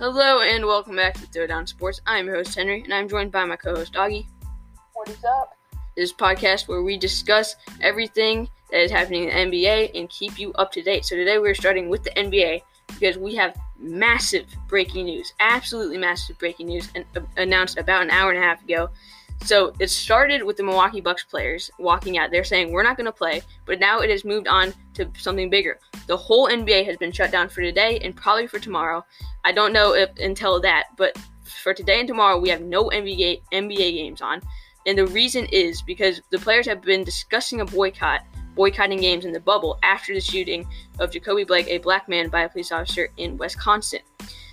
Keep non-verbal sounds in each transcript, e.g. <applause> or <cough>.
Hello and welcome back to Throwdown Sports. I'm your host Henry, and I'm joined by my co-host Doggy. What is up? This podcast where we discuss everything that is happening in the NBA and keep you up to date. So today we're starting with the NBA because we have massive breaking news, absolutely massive breaking news, and uh, announced about an hour and a half ago. So it started with the Milwaukee Bucks players walking out. They're saying we're not going to play, but now it has moved on to something bigger. The whole NBA has been shut down for today and probably for tomorrow. I don't know if until that, but for today and tomorrow we have no NBA NBA games on. And the reason is because the players have been discussing a boycott, boycotting games in the bubble after the shooting of Jacoby Blake, a black man, by a police officer in Wisconsin.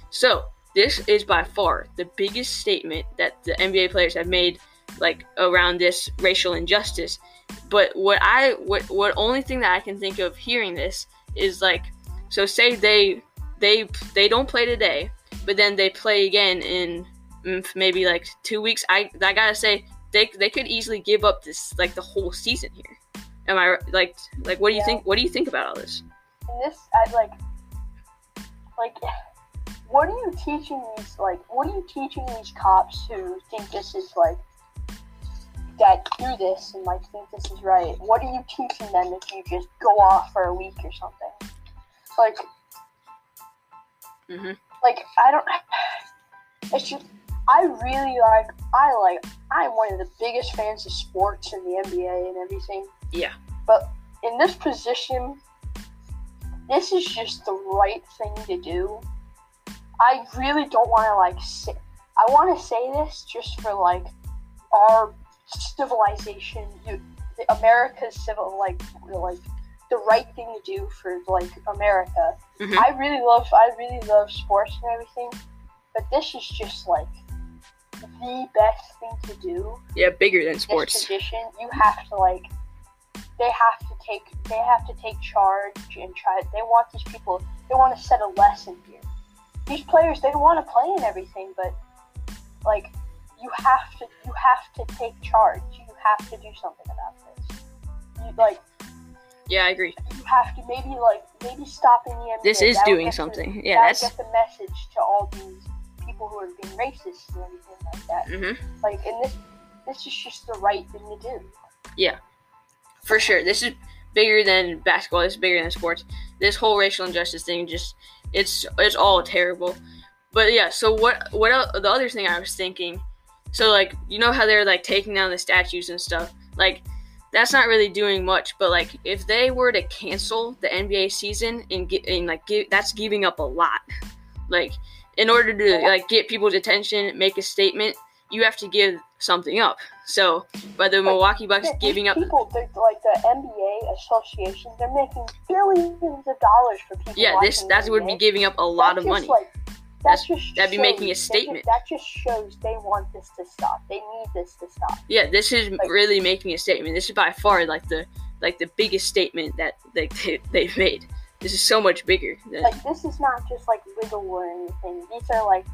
So this is by far the biggest statement that the NBA players have made like around this racial injustice. But what I what what only thing that I can think of hearing this is like so say they they they don't play today, but then they play again in maybe like two weeks. I I gotta say they they could easily give up this like the whole season here. Am I like like what do you Yeah. think? What do you think about all this? And this, I like, like, what are you teaching these? Like, what are you teaching these cops who think this is like that do this and like think this is right? What are you teaching them if you just go off for a week or something? Like, hmm like I don't. It's just I really like I like I'm one of the biggest fans of sports and the NBA and everything. Yeah. But in this position, this is just the right thing to do. I really don't want to like say. I want to say this just for like our civilization, you- the- America's civil like like the right thing to do for like America. Mhm. I really love I really love sports and everything, but this is just like the best thing to do. Yeah, bigger than sports. position, you have to like they have to take they have to take charge and try. They want these people. They want to set a lesson here. These players they want to play and everything, but like you have to you have to take charge. You have to do something about this. You like Yeah, I agree. you have to maybe like maybe stopping the NBA. This is doing the- something. Yeah, that's get the message to all these people who are being racist and everything like that. hmm Like, and this this is just the right thing to do. Yeah, for sure. This is bigger than basketball. This is bigger than sports. This whole racial injustice thing just it's it's all terrible. But yeah, so what what el- the other thing I was thinking, so like you know how they're like taking down the statues and stuff. Like that's not really doing much, but like if they were to cancel the NBA season and get and like give, that's giving up a lot. Like in order to like get people's attention, make a statement, you have to give something up. So by the Milwaukee Bucks these giving up people, like the NBA association, they're making billions of dollars for people. Yeah, this that would be giving up a lot That of money. Like, that That's- just that'd be making a that just- statement. That just shows they want this to stop. They need this to stop. Yeah, this is like- really making a statement. This is by far like the like the biggest statement that they, <laughs> they they've made. This is so much bigger. Than, Like this is not just like wiggle or anything. These are like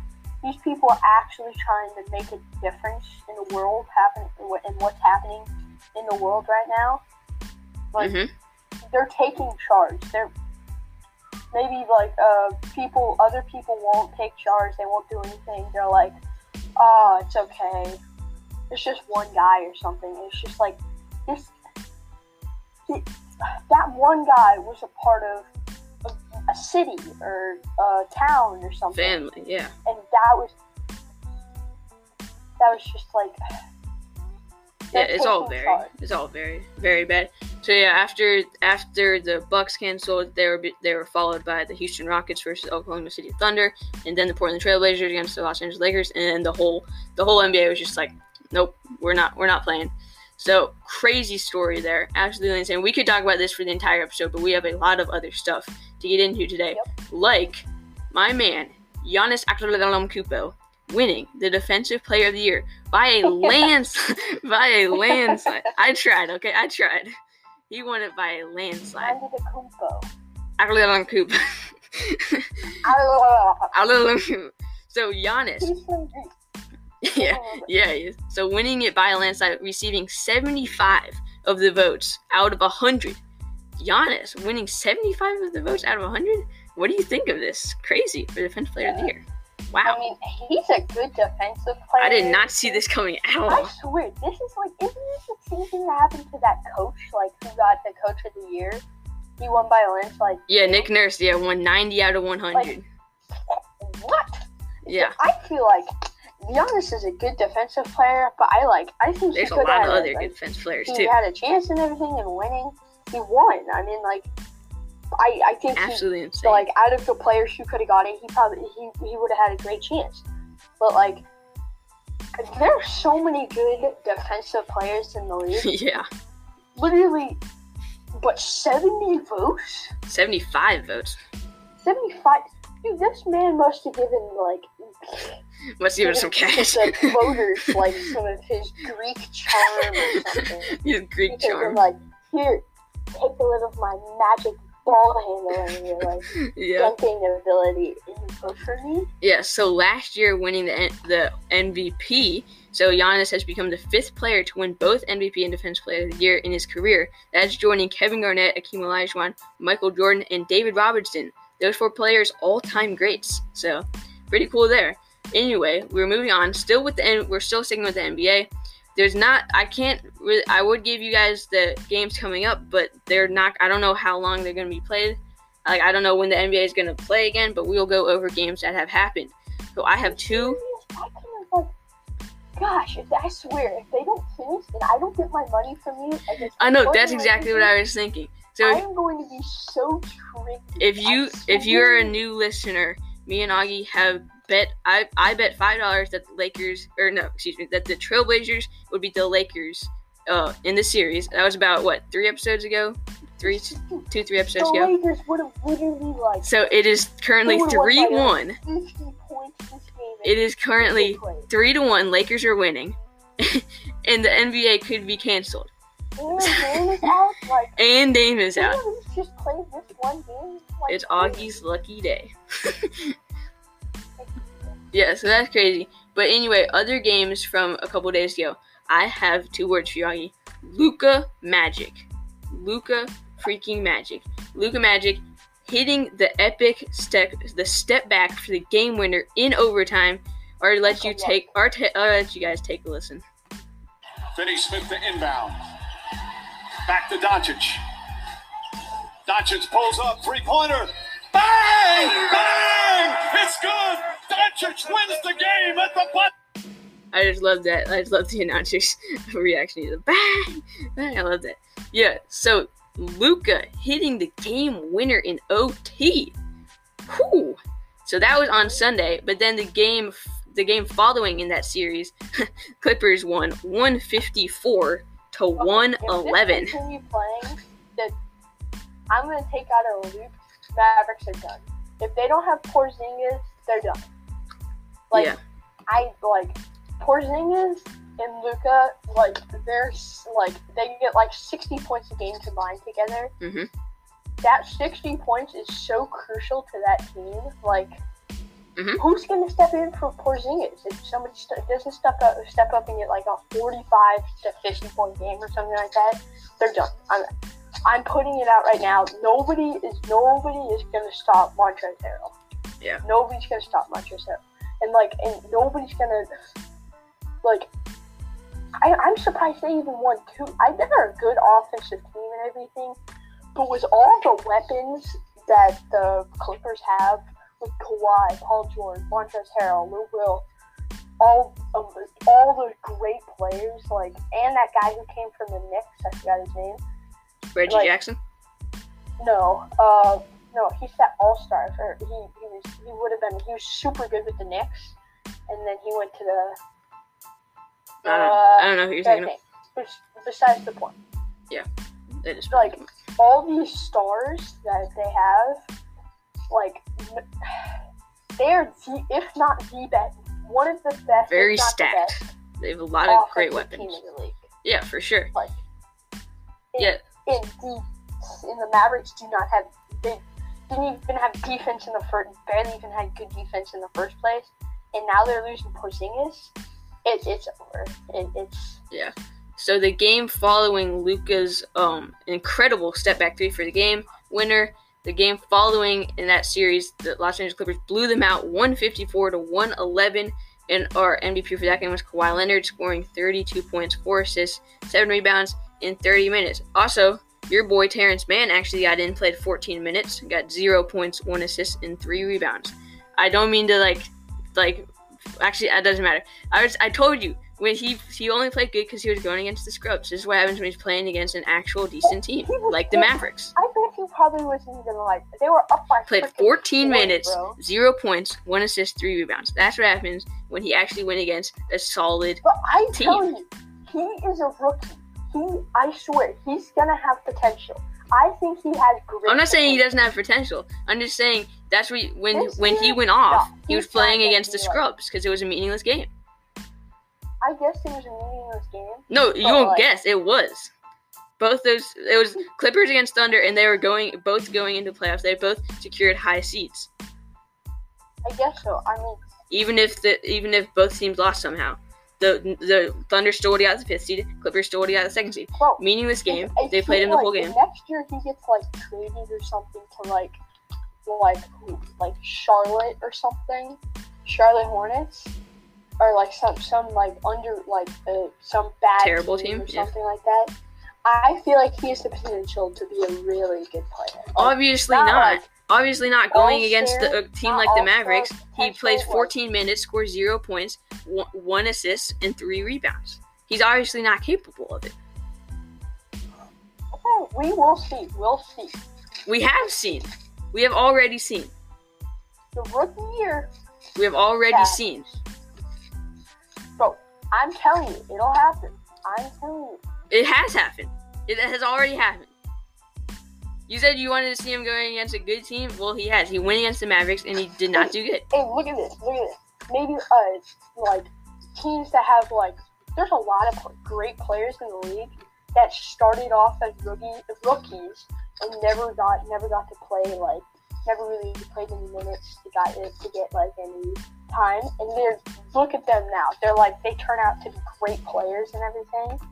these people are actually trying to make a difference in the world happen in what's happening in the world right now. Like Mhm. they're taking charge. They're maybe like uh people other people won't take charge. They won't do anything. They're like, oh, it's okay. It's just one guy or something. It's just like this. it- that one guy was a part of a, a city or a town or something, family, yeah. and that was that was just like Yeah, it's all very charge. it's all very very bad. So yeah, after after the Bucks canceled, they were they were followed by the Houston Rockets versus Oklahoma City Thunder, and then the Portland Trailblazers against the Los Angeles Lakers, and then the whole the whole NBA was just like, nope, we're not we're not playing. So crazy story there, absolutely insane. We could talk about this for the entire episode, but we have a lot of other stuff to get into today, like my man Giannis Antetokounmpo winning the Defensive Player of the Year by a <laughs> lands by a landslide. I tried, okay, I tried. He won it by a landslide. Under the Kumpo. Antetokounmpo. Ah, Antetokounmpo. So Giannis, He's from Greece. <laughs> yeah, yeah. So winning it by a landslide, receiving 75 of the votes out of 100. Giannis winning 75 of the votes out of 100? What do you think of this? Crazy for Defensive Player of the Year. Wow. I mean, he's a good defensive player. I did not see this coming at all. I swear, this is like, isn't this the same thing that happened to that coach, like who got the coach of the year? He won by a landslide. Yeah, Nick Nurse, yeah, won 90 out of 100. Like- What? yeah, I feel like Giannis is a good defensive player, but I like, I think there's he a lot have of other like, good defense players he too. had a chance and everything and winning. He won. I mean, like, I I think he Absolutely So insane. like out of the players who could have got it, he probably he, he would have had a great chance. But like there are so many good defensive players in the league. <laughs> yeah, Literally but seventy votes? 75 votes. Seventy five Dude, this man must have given like <laughs> Must give him some cash. the voters like some of <laughs> his Greek charm or something. He's Greek Because charm. like, here, take a little of my magic ball handler and like <laughs> Yeah. dunking ability you vote for me. Yeah, so last year winning the the MVP, so Giannis has become the fifth player to win both MVP and Defense Player of the Year in his career. That's joining Kevin Garnett, Akeem Olajuwon, Michael Jordan, and David Robinson. Those four players, all-time greats. So pretty cool there. Anyway, we're moving on. Still with the we're still sticking with the NBA. There's not. I can't. Really, I would give you guys the games coming up, but they're not. I don't know how long they're going to be played. Like I don't know when the NBA is going to play again, but we'll go over games that have happened. So I have two. I kind of gosh, if I swear, if they don't finish then I don't get my money from you, I, I know that's exactly what I was thinking. So if, am going to be so tricked. if you if you're a new listener, me and Augie have bet. I I bet five dollars that the Lakers or no, excuse me, that the Trailblazers would beat the Lakers uh in the series. That was about what three episodes ago, three two three episodes the ago. Lakers would have literally like So it is currently They would've won by three one. 50 points this game. It is currently three to one. Lakers are winning, <laughs> and the NBA could be canceled. And Dame is out. Like, <laughs> And Dame is out. just played this one game. Like, It's Augie's lucky day. <laughs> yeah, so that's crazy. But anyway, other games from a couple days ago. I have two words for you, Augie. Luka Magic. Luka freaking Magic. Luka Magic hitting the epic step, the step back for the game winner in overtime. Or let you take, I'll let you guys take a listen. Finney Smith to inbound. Back to Doncic. Doncic pulls up, three pointer. Bang! Bang! It's good! Doncic wins the game at the butt. I just love that. I just love the announcer's <laughs> reaction. He's like, bang, bang. I love that. Yeah. So Luka hitting the game winner in OT. Whew. So that was on Sunday, but then the game, the game following in that series, <laughs> Clippers won 154 to If 111. this continue playing, that I'm gonna take out a Luke. Mavericks are done. If they don't have Porzingis, they're done. Like Yeah. I like Porzingis and Luka. Like they're like they get like 60 points a game combined together. Mhm. That 60 points is so crucial to that team. Like. Mhm. Who's gonna step in for Porzingis if somebody st- doesn't step up, step up and get like a 45 to 50 point game or something like that? They're done. I'm, I'm putting it out right now. Nobody is nobody is gonna stop Montrezl Harrell. Yeah. Nobody's gonna stop Montrezl Harrell, and like, and nobody's gonna like. I, I'm surprised they even won two. I think they're a good offensive team and everything, but with all the weapons that the Clippers have, with Kawhi, Paul George, Montrezl Harrell, Lou Will, all of the, all the great players, like, and that guy who came from the Knicks, I forgot his name. Reggie like- Jackson. No, uh, no, he's that All Star. Or he he was he would have been he was super good with the Knicks, and then he went to the. I don't, uh, I don't know who you're thinking besides the point, of. It is like all these stars that they have, like <sighs> they're the, if not the best, one of the best, very not the stacked. best They have a lot of great weapons. Team in the league. Yeah, for sure. Like, Yeah. In the in the Mavericks do not have they didn't even have defense in the first barely even had good defense in the first place, and now they're losing Porzingis. It, it's over. It, it's yeah. So the game following Luka's um incredible step back three for the game winner, The game following in that series, the Los Angeles Clippers blew them out 154 to 111. And our MVP for that game was Kawhi Leonard, scoring 32 points, 4 assists, 7 rebounds in 30 minutes. Also, your boy Terance Mann actually got in, played 14 minutes, got 0 points, 1 assist, and 3 rebounds. I don't mean to like, like, actually, that doesn't matter. I was, I told you, when he he only played good because he was going against the scrubs. This is what happens when he's playing against an actual decent team, like the Mavericks. I bet he probably wasn't even like they were up by. Played 14 minutes, bro. zero points, one assist, three rebounds. That's what happens when he actually went against a solid. But I team. tell you, he is a rookie. He, I swear, he's gonna have potential. I think he has great. I'm not saying he doesn't have potential. I'm just saying that's what when This when he went off, no, he was playing against the scrubs because it was a meaningless game. I guess it was a meaningless game. No, you won't like- guess. It was. Both those it was <laughs> Clippers against Thunder, and they were going both going into playoffs. They both secured high seats. I guess so. I mean, even if the even if both teams lost somehow. The the Thunder still would have got the fifth seed. Clippers still would have got the second seed. bro, Meaningless game. I They played him the like whole game. Next year he gets like traded or something to like, like like Charlotte or something, Charlotte Hornets, or like some some like under like uh, some bad Terrible team, or yeah. something like that. I feel like he has the potential to be a really good player. Like, Obviously not not. like- Obviously not going against the, a uh, team uh, like the Mavericks. He plays like- 14 minutes, scores zero points, one, one assist, and three rebounds. He's obviously not capable of it. okay, we will see. We'll see. We have seen. We have already seen. The rookie year, We have already Yeah. seen. bro. I'm telling you, it'll happen. I'm telling you. It has happened. It has already happened. You said you wanted to see him going against a good team. Well, he has. He went against the Mavericks and he did not do good. hey, look at this, look at this. Maybe uh, like teams that have like, there's a lot of great players in the league that started off as rookie rookies and never got never got to play like never really played any minutes to got to get like any time. And they're look at them now. They're like they turn out to be great players and everything.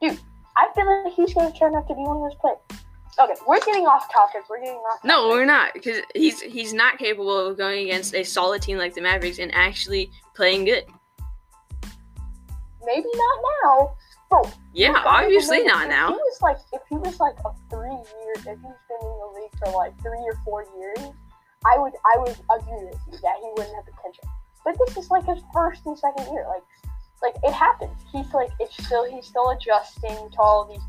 Dude, I feel like he's gonna turn out to be one of those players. Okay, we're getting off topic. We're getting off. No, we're not because he's he's not capable of going against a solid team like the Mavericks and actually playing good. Maybe not now. Bro, Yeah, obviously not if now. He was like, if he was like a three year, if he's been in the league for like three or four years, I would, I would agree with you that he wouldn't have potential. But this is like his first and second year. Like, like it happens. He's like, it's still, he's still adjusting to all these.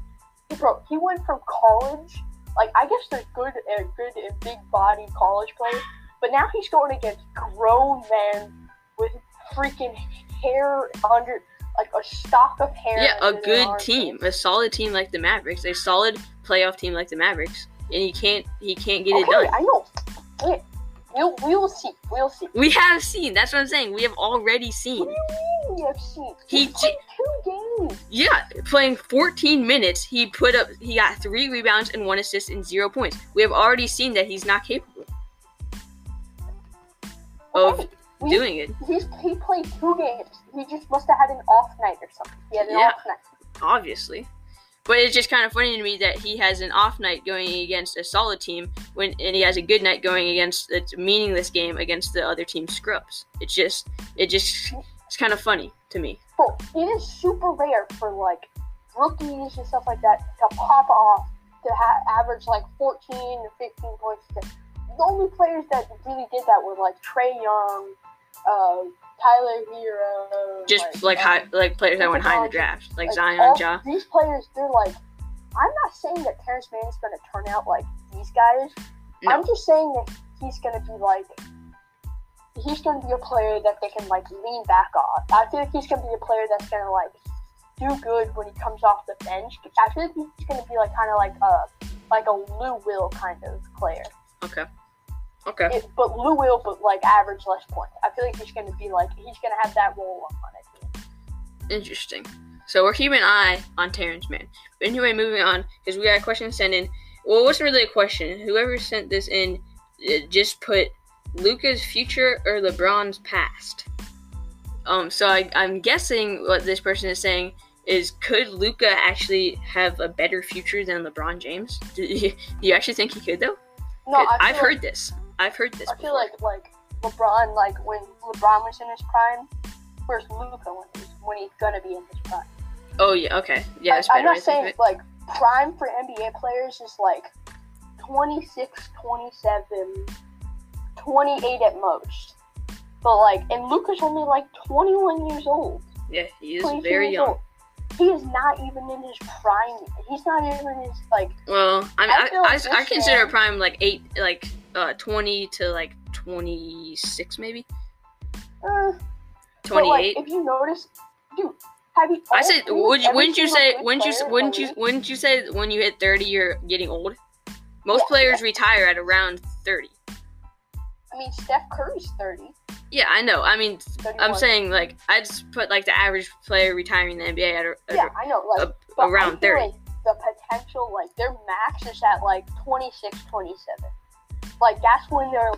Bro, he went from college. Like, I guess there's good, uh, good and big body college players, but now he's going against grown men with freaking hair under, like a stock of hair. Yeah, a good team, a solid team like the Mavericks, a solid playoff team like the Mavericks, and he can't he can't get it done. I know. Okay, we'll we will see. We'll see. We have seen. That's what I'm saying. We have already seen. What do you mean we have seen? He played two games. Yeah, playing 14 minutes, he put up he got three rebounds and one assist and zero points. We have already seen that he's not capable of Okay, doing it. He's he played two games. He just must have had an off night or something. He had an Yeah. off night. obviously. But it's just kind of funny to me that he has an off night going against a solid team when and he has a good night going against a meaningless game against the other team's scrubs. It's just it just it's kind of funny to me. Bro, it is super rare for like rookies and stuff like that to pop off to ha- average like 14 to 15 points. The only players that really did that were like Trae Young, uh, Tyler Herro. Just like high, like players that went high in the draft, like Zion, all Ja. These players, they're like, I'm not saying that Terance Mann is going to turn out like these guys. No. I'm just saying that he's going to be like, he's going to be a player that they can like lean back on. I feel like he's going to be a player that's going to like do good when he comes off the bench. I feel like he's going to be like kind of like a like a Lou Will kind of player. Okay. Okay. It, but Lou Will, but like average less points. I feel like he's going to be like he's going to have that role on it. Interesting. So we're keeping an eye on Terance Mann. But anyway, moving on because we got a question sent in. Well, it wasn't really a question. Whoever sent this in uh, just put Luka's future or LeBron's past. Um, so I, I'm guessing what this person is saying is could Luka actually have a better future than LeBron James? <laughs> Do you, do you actually think he could though? No, I've feel heard this. I've heard this. I feel like like LeBron, like when LeBron was in his prime, where's Luka when he's when he's gonna be in his prime? Oh yeah, okay, yeah. I, I'm not way to think of saying like prime for NBA players is like 26, 27, 28 at most. But like, and Luka's only like 21 years old. Yeah, he is very young. old. He is not even in his prime. He's not even in his like. Well, I mean, I I, feel I, I, consider man- prime like eight, like uh, twenty to like twenty six, maybe Uh, twenty like, if you notice, dude, have you? I said, would you, wouldn't you say, wouldn't you, player in the wouldn't you, wouldn't you say when you hit thirty, you're getting old? Most Yeah, players retire at around thirty. I mean, Steph Curry's 30. Yeah, I know. I mean, 31. I'm saying like I just put like the average player retiring in the NBA at, a, Yeah, I know. Like, a- around feel 30. Like the potential, like their max is at like 26, 27. Like that's when they're.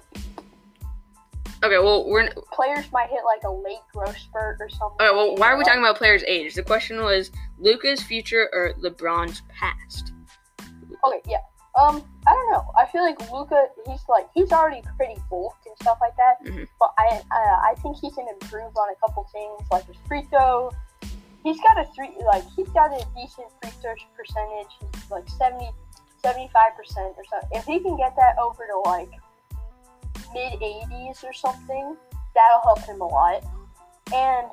Okay, well we're players might hit like a late growth spurt or something. okay. Well, why are we talking about players' age? The question was Luka's future or LeBron's past. Okay, yeah. Um, I don't know. I feel like Luka, he's like he's already pretty bulked and stuff like that. Mhm. But I, uh, I think he can improve on a couple things, like his free throw. He's got a three, like he's got a decent free throw percentage, He's like 70, 75 percent or something. If he can get that over to like mid 80s or something, that'll help him a lot. And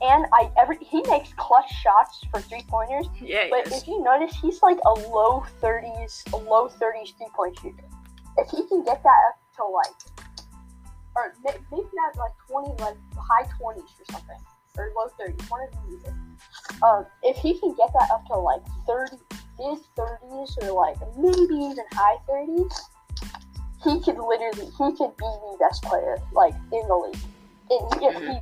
and I every he makes clutch shots for three pointers. Yeah, But yes. if you notice, he's like a low 30s, a low 30s three point shooter. If he can get that up to like, or maybe not like 20, like high 20s or something, or low 30s, one of these. Um, if he can get that up to like 30, mid 30s, or like maybe even high 30s, he could literally, he could be the best player like in the league. And if he,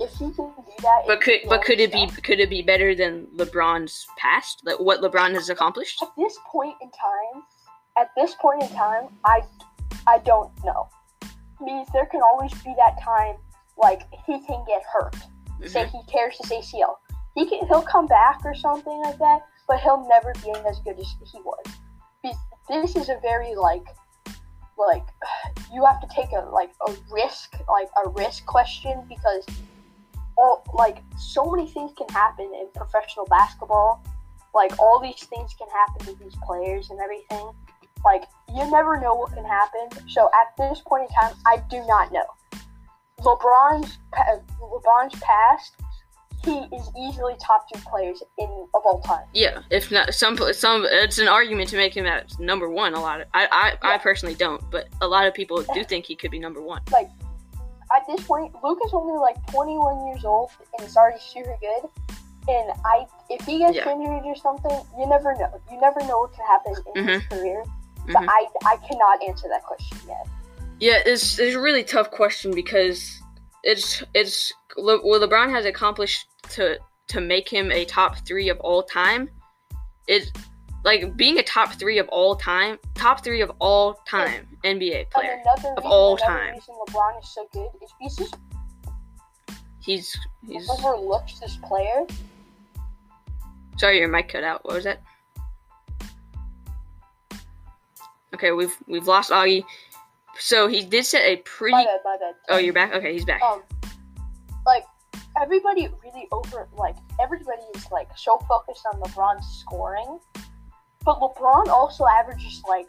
if he can do that, But could but could it knows be could it be better than LeBron's past? Like what LeBron has accomplished? at this point in time, at this point in time, I, I don't know. Means there can always be that time, like he can get hurt. Say Mhm. he tears his ACL, he can he'll come back or something like that, but he'll never be as good as he was. Because this is a very like, like you have to take a like a risk, like a risk question because all like so many things can happen in professional basketball like all these things can happen to these players and everything. Like you never know what can happen. So at this point in time, I do not know. LeBron's LeBron's past, he is easily top two players in of all time. Yeah, if not some some it's an argument to make him at number one. A lot of I I, I personally don't, but a lot of people do <laughs> think he could be number one. At this point, Luke is only like 21 years old and he's already super good. And I, if he gets Yeah. injured or something, you never know. You never know what can happen in his career. So Mhm. I, I cannot answer that question yet. Yeah, it's it's a really tough question because it's it's Le, what LeBron has accomplished to to make him a top three of all time. Is like being a top three of all time, top three of all time NBA player. Of all time. LeBron is so good is because he He's he's overlooks this player. sorry, your mic cut out. What was that? Okay, we've we've lost Augie. So he did set a pretty. My bad, my bad. Oh, you're back. Okay, he's back. Um, like everybody really over like everybody is like so focused on LeBron's scoring, but LeBron also averages like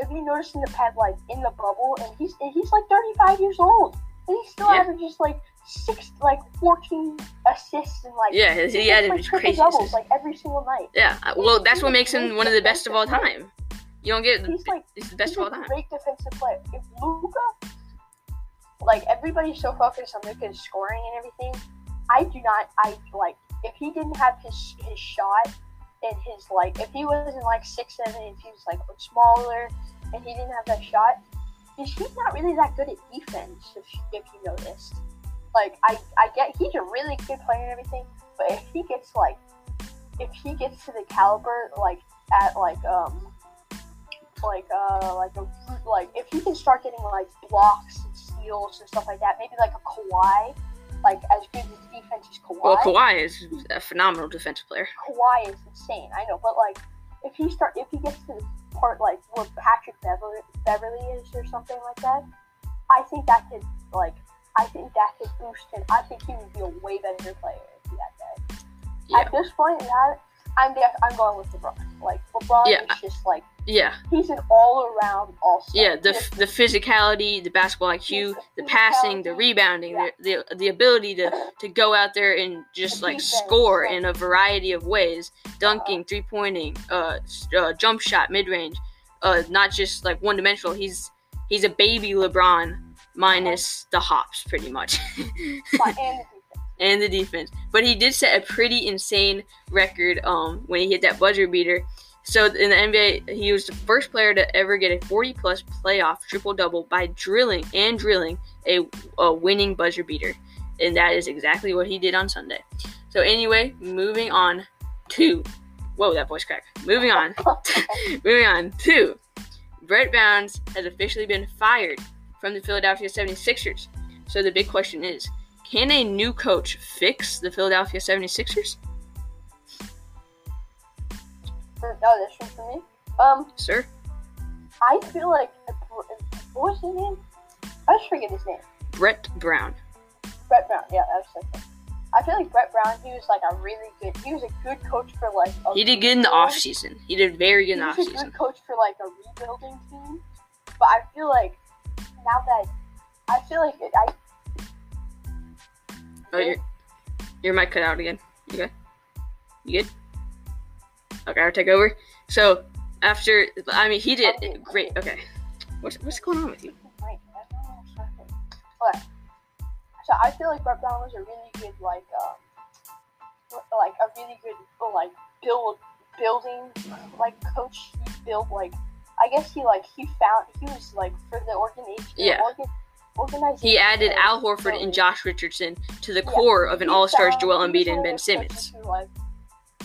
if you notice in the past like in the bubble, and he's and he's like 35 years old, and he still Yeah. averages like six like 14 assists and like Yeah, he he added like crazy doubles assists. like every single night. Yeah, uh, well, that's what makes him one of the best of all time. You don't get He's like he's the best he's of all time. great defensive player. If Luka, like everybody's so focused on Luka's scoring and everything, I do not. I like if he didn't have his his shot and his like if he wasn't like six seven, if he was like smaller and he didn't have that shot, he's not really that good at defense. If if you noticed, like I I get he's a really good player and everything, but if he gets like if he gets to the caliber like at like um like uh like a like if he can start getting like blocks and steals and stuff like that, maybe like a Kawhi, like as good as defense as Kawhi. Well, Kawhi is a phenomenal defensive player. Kawhi is insane. I know, but like if he start if he gets to the part like where Patrick Beverley, Beverley is or something like that, I think that could like I think that could boost him. I think he would be a way better player if he had that. Yeah. At this point, that I'm def- I'm going with LeBron. Like LeBron Yeah. is just like Yeah, he's an all around all star. yeah. The the physicality, the basketball IQ, the passing, the rebounding, the the, the ability to, to go out there and just like score in a variety of ways, dunking, three pointing, uh, uh, jump shot, mid range, uh, not just like one dimensional. He's he's a baby LeBron minus the hops, pretty much. <laughs> and the defense. But he did set a pretty insane record um, when he hit that buzzer beater. So in the NBA, he was the first player to ever get a 40 plus playoff triple double by drilling and drilling a, a winning buzzer beater. And that is exactly what he did on Sunday. So anyway, moving on to whoa, that voice crack. Moving on. <laughs> moving on to Brett Bounds has officially been fired from the Philadelphia 76ers. So the big question is, can a new coach fix the Philadelphia 76ers? oh, this one for me. Um, Sir? I feel like what was his name? I just forget his name. Brett Brown. Brett Brown. Yeah, that was I feel like Brett Brown. He was like a really good. He was a good coach for like. A He did good in the rebuild. offseason. He did very good He in the was a offseason. good coach for like a rebuilding team. But I feel like now that I feel like it, I Oh, your, your mic cut out again. You good? You good? Okay, I'll take over. So, after, I mean, he did great. Okay. What's, what's going on with you? Wait, I don't know what's happening. But so I feel like Brett Brown was a really good like um like a really good like build building like coach. He built like I guess he like he found he was like for the organization. Yeah. Organ, organization. He added Al Horford and. Josh Richardson to the core of an All Stars Joel Embiid and Ben of the coaches Simmons. Who, like,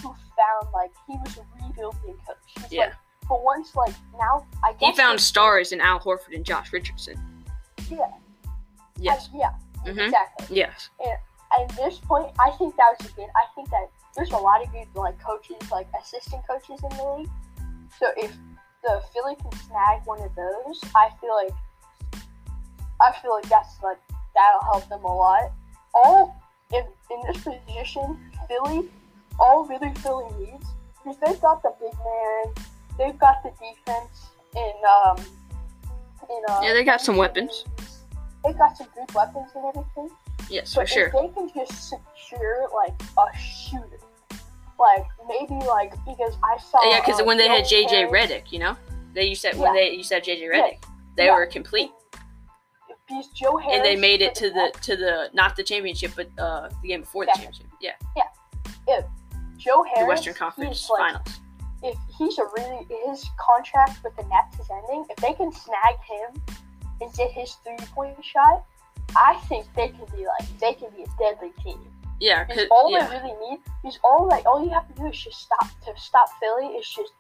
who found like he was a rebuilding coach. Yeah. Like, but once like now I guess He found stars in Al Horford and Josh Richardson. Yeah. Yes. I, yeah. Mhm. Exactly. Yes. And at this point, I think that was a good. I think that there's a lot of good like coaches, like assistant coaches in the league. So if the Philly can snag one of those, I feel like I feel like that's like that'll help them a lot. All in in this position, Philly, all really Philly needs because they've got the big man, they've got the defense in um in uh Yeah, they got some weapons. They've got some good weapons and everything. Yes, for sure. if they can just secure like a shooter, like maybe like because I saw Yeah, because uh, when they had JJ Redick, you know, they used that when they used that JJ Redick, they Yeah. were complete, Joe Harris and they made it to the to the not the championship, but uh the game before the championship. Yeah. Yeah. If Joe Harris the Western Conference like, Finals. If he's a really his contract with the Nets is ending, if they can snag him and get his three point shot, I think they can be like they can be a deadly team. Yeah, because all yeah, they really need is all like all you have to do is just stop to stop Philly is just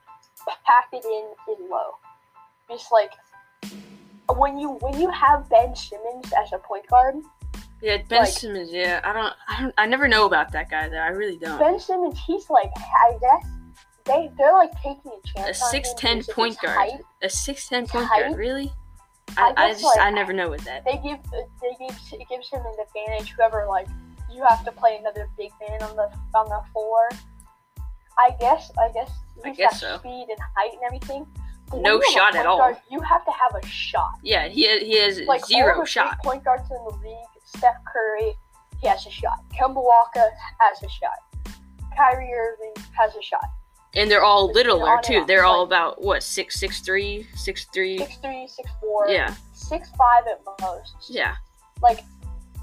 pack it in in low. Just like when you when you have Ben Simmons as a point guard, yeah. Ben like- Simmons. Yeah, I don't, I don't, I never know about that guy though. I really don't. Ben Simmons he's like I guess they they're like taking a chance. A six ten point guard. height. A six ten point height? guard. Really? I I, I just, I never know with that. They give they give it gives him an advantage. Whoever like you have to play another big man on the on the floor. I guess I guess I guess got so. speed and height and everything. No you have a shot at all. guard, you have to have a shot. Yeah, he he has Like all zero the shot. point guards in the league, Steph Curry, he has a shot. Kemba Walker has a shot. Kyrie Irving has a shot. And they're all It's littler too. They're all about what six six three, six three. Six three, six four, Yeah, six five at most. yeah. Like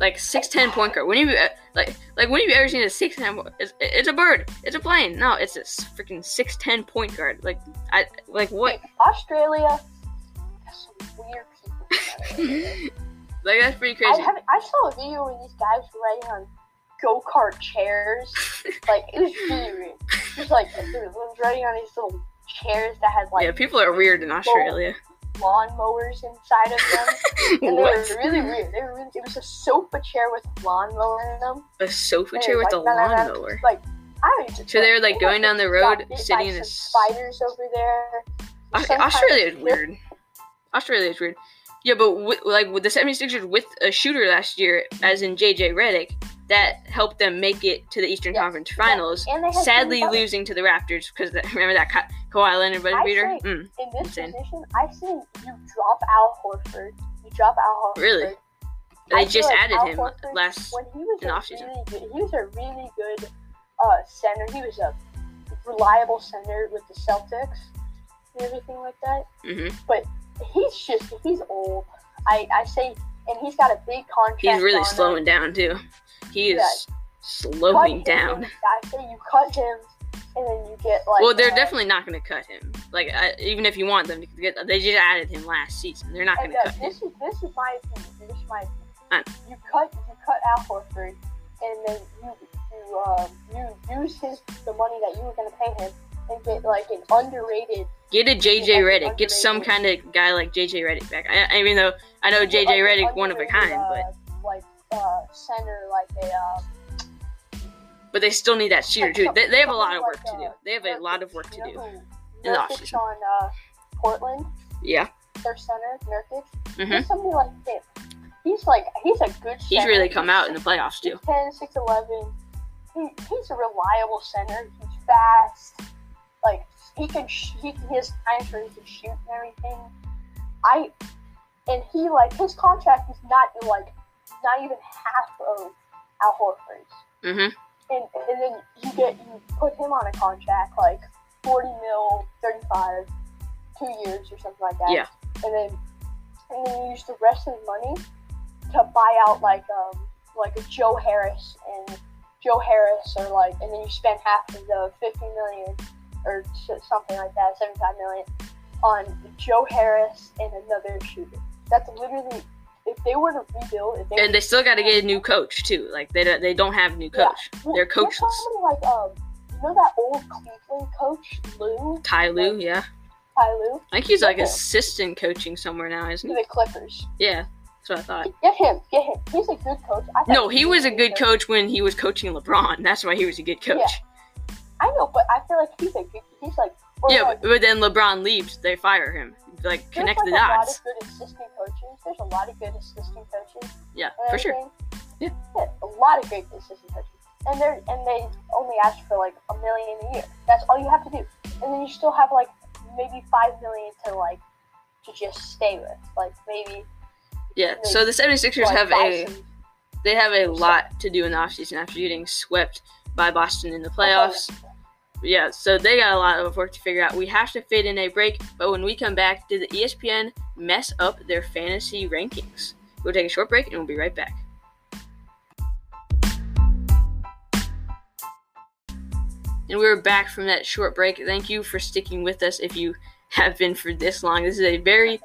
Like six ten point guard. When have you like like when have you ever seen a six ten? It's, it's a bird. It's a plane. No, it's a freaking six ten point guard. Like I like what? Australia has some weird people. <laughs> like that's pretty I crazy. haven't. I saw a video where these guys were riding on go kart chairs. <laughs> like it was really weird. Just like they were riding on these little chairs that had like yeah, people are weird in Australia. lawnmowers inside of them. <laughs> And they were really weird. They were it was a sofa chair with lawnmower in them. A sofa chair with like, a la- la- la- lawnmower. Like I don't even. So they were like going down the road, sitting in a spiders over there. Kind Australia is weird. Australia is weird. Yeah, but with, like with the 76ers with a shooter last year, as in JJ Redick, that helped them make it to the Eastern Yes, Conference Finals. And they Sadly, losing to the Raptors because <laughs> remember that Ka- Kawhi Leonard buzzer I beater. Mm. in this Insane. position, I see you drop Al Horford. You drop Al Horford. Really? They just like added him last. when he was in a offseason. really good, he was a really good uh, center. He was a reliable center with the Celtics and everything like that. hmm He's just he's old. I I say, and he's got a big contract. He's really on him. slowing down too. He is Yeah. slowing Cut down. him, I say you cut him, and then you get like. Well, they're uh, definitely not going to cut him. Like, I, even if you want them to get, they just added him last season. They're not going to uh, cut him. this is this is my opinion. This is my opinion. You cut you cut Al Horford, and then you you um, you use his the money that you were going to pay him and get like an underrated. Get a JJ Redick. Get some kind of guy like JJ Redick back. I, I mean, though I know JJ like, an Redick one of a kind, but uh, like uh, center like a. Uh, but they still need that shooter too. They, they have a lot of like, work to do. They have a lot of work to do. in the offseason. on uh, Portland, Yeah. their center Nurkic. hmm somebody like him. He's like he's a good. He's center. really come out in the playoffs too. 10, 6, 11. He, he's a reliable center. He's fast. Like he can, sh- he can his times where he can shoot and everything. I and he like his contract is not like not even half of Al Horford's. hmm And and then you get you put him on a contract like forty mil, thirty five, two years or something like that. Yeah. And then and then you use the rest of the money to buy out like um like a Joe Harris and Joe Harris or like and then you spend half of the fifty million or something like that, seventy five million on Joe Harris and another shooter. That's literally if they were to rebuild, if they And they still got to get a new coach too. Like they don't, they don't have a new Yeah. coach. Well, They're coachless. like um, you know that old Cleveland coach Lue, Ty Lue, yeah. Ty Lue I think he's like Yeah. assistant coaching somewhere now, isn't he? the Clippers. Yeah, what I thought. Get him, get him. He's a good coach. I No, he was a good coach when he was coaching LeBron. That's why he was a good coach. Yeah. I know, but I feel like he's a good. He's like Yeah, like, but, then LeBron leaves, they fire him. Like connect like the dots. There's a lot of good assistant coaches. There's a lot of good assistant coaches. Yeah, for sure. everything. Yeah. a lot of great assistant coaches, and they're and they only ask for like a million a year. That's all you have to do, and then you still have like maybe five million to like to just stay with, like maybe. Yeah. So the 76ers like, have a they have a lot to do in the offseason after getting swept by Boston in the playoffs. Yeah, so they got a lot of work to figure out. We have to fit in a break, but when we come back, did the ESPN mess up their fantasy rankings? We'll take a short break and we'll be right back. And we're back from that short break. Thank you for sticking with us if you have been for this long. This is a very,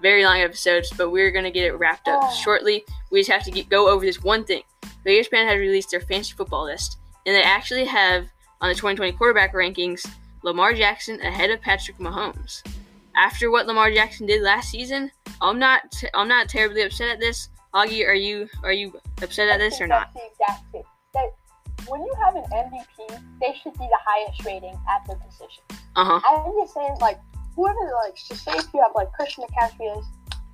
very long episodes, but we're going to get it wrapped up Oh. shortly. We just have to get, go over this one thing. The E ESPN has released their fantasy football list, and they actually have on the 2020 quarterback rankings Lamar Jackson ahead of Patrick Mahomes. After what Lamar Jackson did last season, I'm not I'm not terribly upset at this. Augie, are you are you upset at this or not? That's the exact thing. That when you have an MVP, they should be the highest rating at their position. Uh huh. I'm just saying, like, whoever, like, to say if you have, like, Christian McCaffrey as,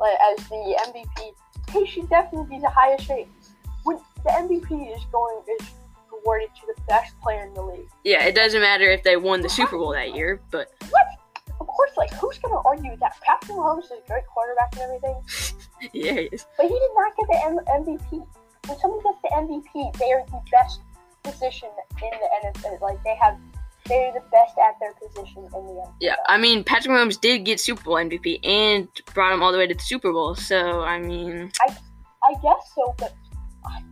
like, as the MVP, he should definitely be the highest rated. When the MVP is going, is awarded to the best player in the league. Yeah, it doesn't matter if they won the Super Bowl that year, but What? Of course, like, who's going to argue with that? Patrick Mahomes is a great quarterback and everything, <laughs> yeah, he is. but he did not get the M- MVP. When someone gets the MVP, they are the best position in the NFL. Like, they have, they're the best at their position in the NFL. Yeah, I mean Patrick Mahomes did get Super Bowl MVP and brought him all the way to the Super Bowl. So I mean, I I guess so, but I,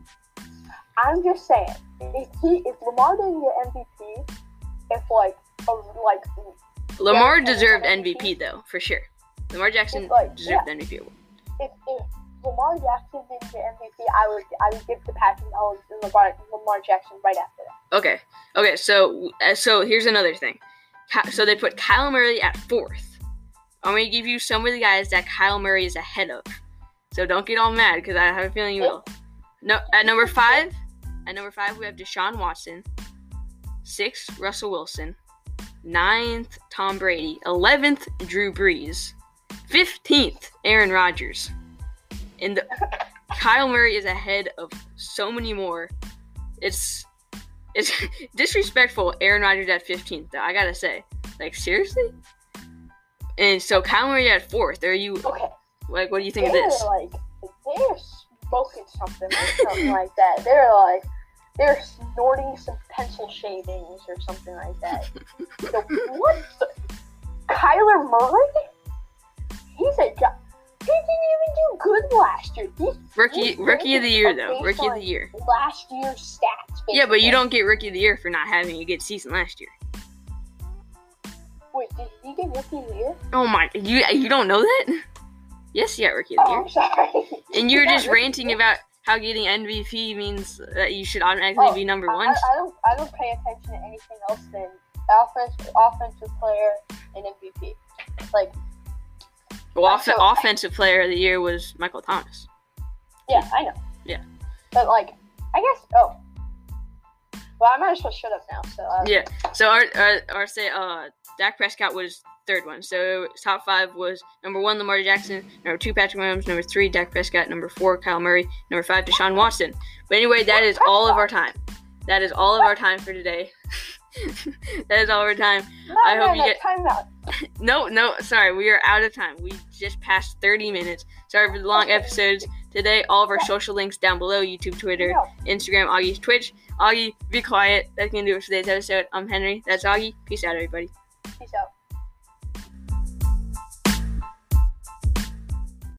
I'm just saying, if he, if Lamar didn't get MVP, if like, a, like, Lamar Yeah, deserved MVP. MVP though for sure. Lamar Jackson like, deserved the MVP award. if, if Lamar Jackson didn't get MVP, I would, I would give the Patrick Mahomes and Lamar, Lamar Jackson right after that. Okay, okay. So uh, so here's another thing. So they put Kyler Murray at fourth. I'm to give you some of the guys that Kyler Murray is ahead of. So don't get all mad because I have a feeling you will. No, at number five, at number five we have Deshaun Watson. Six, Russell Wilson. Ninth, Tom Brady. Eleventh, Drew Brees. Fifteenth, Aaron Rodgers. And the, Kyler Murray is ahead of so many more. It's it's <laughs> disrespectful. Aaron Rodgers at 15th, though. I gotta say, like seriously. And so Kyler Murray at fourth. Are you Okay. like? What do you think they're of this? like they're smoking something or something like that. They're like they're snorting some pencil shavings or something like that. <laughs> so what? The, Kyler Murray? He's a jo- didn't even do good last year. Rookie Rookie of the year though. Rookie of the year. Last year's stats. Yeah, but you don't get Rookie of the year for not having a good season last year. Wait, did he get rookie of the year? Oh my! You you don't know that? Yes, you got Rookie of the Oh, year. I'm sorry. <laughs> And you're just ranting about how getting MVP means that you should automatically Oh, be number one. I, I don't. I don't pay attention to anything else than offense, offensive player, and MVP. Like, Well, off- so- offensive player of the year was Michael Thomas. yeah, I know. Yeah. But like, I guess. Oh. Well, I might as well shut up now. So. Uh, Yeah. So our our, our say uh Dak Prescott was third one. So top five was number one Lamar Jackson, number two Patrick Mahomes, number three Dak Prescott, number four Kyler Murray, number five Deshaun Watson. But anyway, that is all of our time. That is all of our time for today. <laughs> that is all of our time. No, I no, hope you no, get- time out. <laughs> No, no, sorry, we are out of time. We just passed 30 minutes. Sorry for the long episodes. Today, all of our social links down below YouTube, Twitter, No. Instagram, Augey's Twitch. Augey, be quiet. That's going to do it for today's episode. I'm Henry. That's Augey. Peace out, everybody. Peace out.